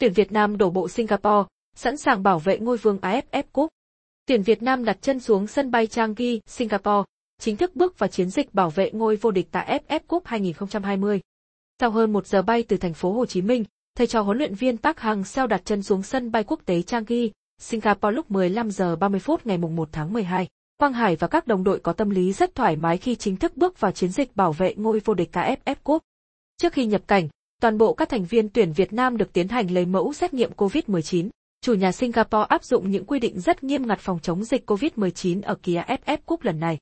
Tuyển Việt Nam đổ bộ Singapore, sẵn sàng bảo vệ ngôi vương AFF Cup. Tuyển Việt Nam đặt chân xuống sân bay Changi, Singapore, chính thức bước vào chiến dịch bảo vệ ngôi vô địch tại AFF Cup 2020. Sau hơn một giờ bay từ thành phố Hồ Chí Minh, thầy trò huấn luyện viên Park Hang-seo đặt chân xuống sân bay quốc tế Changi, Singapore lúc 15 giờ 30 phút ngày 1 tháng 12. Quang Hải và các đồng đội có tâm lý rất thoải mái khi chính thức bước vào chiến dịch bảo vệ ngôi vô địch KFF Cup. Trước khi nhập cảnh, toàn bộ các thành viên tuyển Việt Nam được tiến hành lấy mẫu xét nghiệm COVID-19. Chủ nhà Singapore áp dụng những quy định rất nghiêm ngặt phòng chống dịch COVID-19 ở kỳ AFF Cup lần này.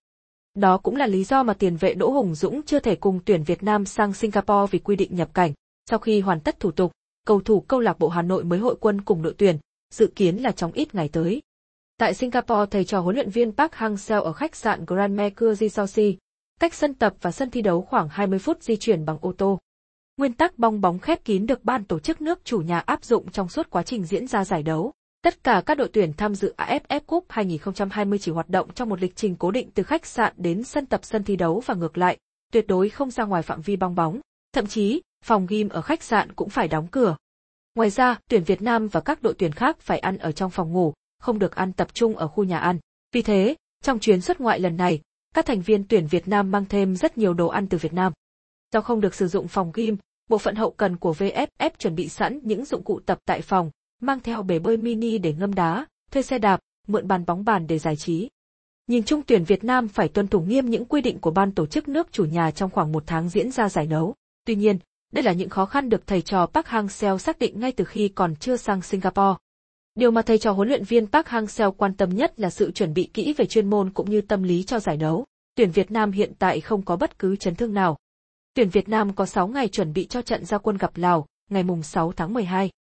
Đó cũng là lý do mà tiền vệ Đỗ Hùng Dũng chưa thể cùng tuyển Việt Nam sang Singapore vì quy định nhập cảnh. Sau khi hoàn tất thủ tục, cầu thủ câu lạc bộ Hà Nội mới hội quân cùng đội tuyển, dự kiến là trong ít ngày tới. Tại Singapore, thầy trò huấn luyện viên Park Hang-seo ở khách sạn Grand Mercure Resort, cách sân tập và sân thi đấu khoảng 20 phút di chuyển bằng ô tô. Nguyên tắc bong bóng khép kín được ban tổ chức nước chủ nhà áp dụng trong suốt quá trình diễn ra giải đấu. Tất cả các đội tuyển tham dự AFF Cup 2020 chỉ hoạt động trong một lịch trình cố định từ khách sạn đến sân tập sân thi đấu và ngược lại, tuyệt đối không ra ngoài phạm vi bong bóng. Thậm chí, phòng gym ở khách sạn cũng phải đóng cửa. Ngoài ra, tuyển Việt Nam và các đội tuyển khác phải ăn ở trong phòng ngủ, không được ăn tập trung ở khu nhà ăn. Vì thế, trong chuyến xuất ngoại lần này, các thành viên tuyển Việt Nam mang thêm rất nhiều đồ ăn từ Việt Nam. Do không được sử dụng phòng gym, bộ phận hậu cần của VFF chuẩn bị sẵn những dụng cụ tập tại phòng, mang theo bể bơi mini để ngâm đá, thuê xe đạp, mượn bàn bóng bàn để giải trí. Nhìn chung tuyển Việt Nam phải tuân thủ nghiêm những quy định của ban tổ chức nước chủ nhà trong khoảng một tháng diễn ra giải đấu. Tuy nhiên, đây là những khó khăn được thầy trò Park Hang-seo xác định ngay từ khi còn chưa sang Singapore. Điều mà thầy trò huấn luyện viên Park Hang-seo quan tâm nhất là sự chuẩn bị kỹ về chuyên môn cũng như tâm lý cho giải đấu. Tuyển Việt Nam hiện tại không có bất cứ chấn thương nào. Tuyển Việt Nam có 6 ngày chuẩn bị cho trận giao quân gặp Lào, ngày mùng 6 tháng 12.